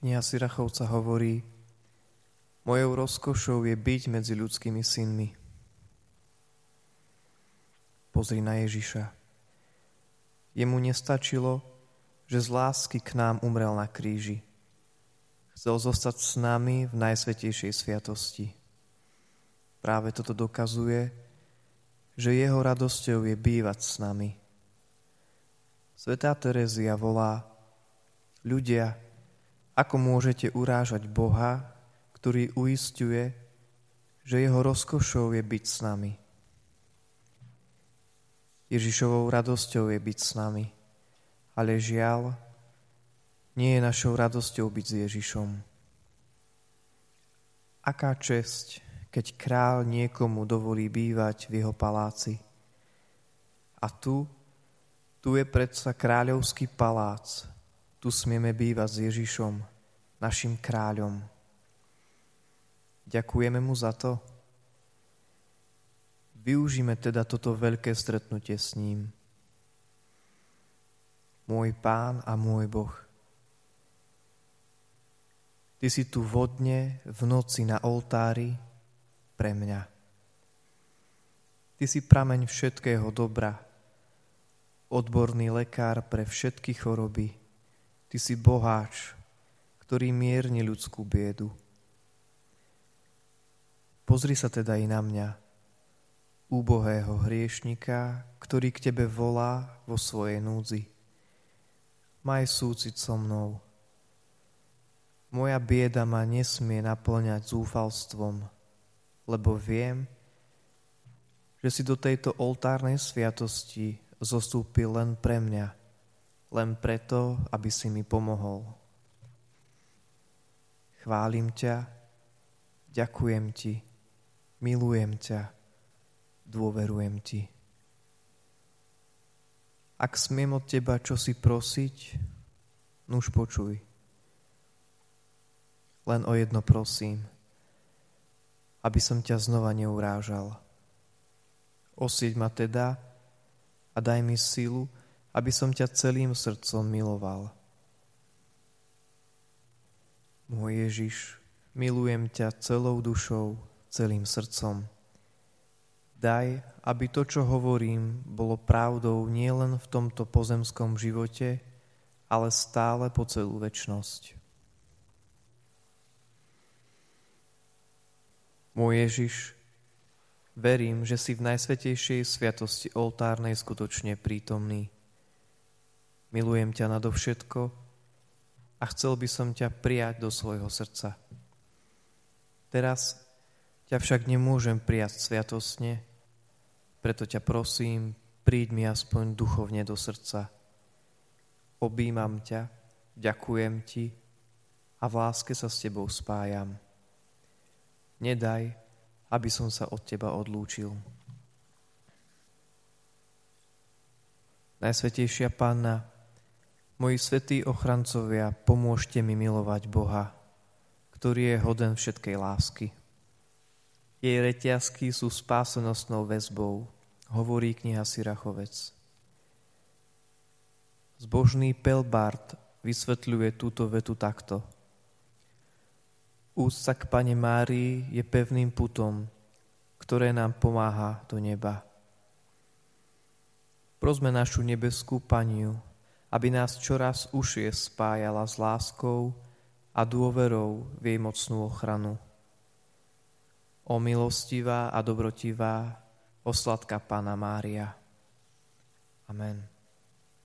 Kniha Sirachovca hovorí, mojou rozkošou je byť medzi ľudskými synmi. Pozri na Ježiša. Jemu nestačilo, že z lásky k nám umrel na kríži. Chcel zostať s nami v najsvetejšej sviatosti. Práve toto dokazuje, že jeho radosťou je bývať s nami. Svetá Terezia volá, ľudia, ako môžete urážať Boha, ktorý uistuje, že jeho rozkošou je byť s nami. Ježišovou radosťou je byť s nami, ale žiaľ, nie je našou radosťou byť s Ježišom. Aká česť, keď král niekomu dovolí bývať v jeho paláci. A tu, tu je predsa kráľovský palác. Tu smieme bývať s Ježišom, našim kráľom. Ďakujeme mu za to, Využíme teda toto veľké stretnutie s ním. Môj pán a môj Boh. Ty si tu vodne v noci na oltári pre mňa. Ty si prameň všetkého dobra, odborný lekár pre všetky choroby. Ty si boháč, ktorý mierni ľudskú biedu. Pozri sa teda i na mňa, úbohého hriešnika, ktorý k Tebe volá vo svojej núdzi. Maj súcit so mnou. Moja bieda ma nesmie naplňať zúfalstvom, lebo viem, že si do tejto oltárnej sviatosti zostúpil len pre mňa, len preto, aby si mi pomohol. Chválim ťa, ďakujem ti, milujem ťa dôverujem ti. Ak smiem od teba čosi prosiť, nuž počuj. Len o jedno prosím, aby som ťa znova neurážal. Osieť ma teda a daj mi silu, aby som ťa celým srdcom miloval. Môj Ježiš, milujem ťa celou dušou, celým srdcom. Daj, aby to, čo hovorím, bolo pravdou nielen v tomto pozemskom živote, ale stále po celú väčnosť. Môj Ježiš, verím, že si v najsvetejšej sviatosti oltárnej skutočne prítomný. Milujem ťa nadovšetko a chcel by som ťa prijať do svojho srdca. Teraz ťa však nemôžem prijať sviatosne, preto ťa prosím, príď mi aspoň duchovne do srdca. Obímam ťa, ďakujem ti a v láske sa s tebou spájam. Nedaj, aby som sa od teba odlúčil. Najsvetejšia Panna, moji svetí ochrancovia, pomôžte mi milovať Boha, ktorý je hoden všetkej lásky. Jej reťazky sú spásenostnou väzbou, hovorí kniha Sirachovec. Zbožný Pelbart vysvetľuje túto vetu takto. Úcta k Pane Márii je pevným putom, ktoré nám pomáha do neba. Prosme našu nebeskú Paniu, aby nás čoraz užšie spájala s láskou a dôverou v jej mocnú ochranu o milostivá a dobrotivá, o sladká Pána Mária. Amen.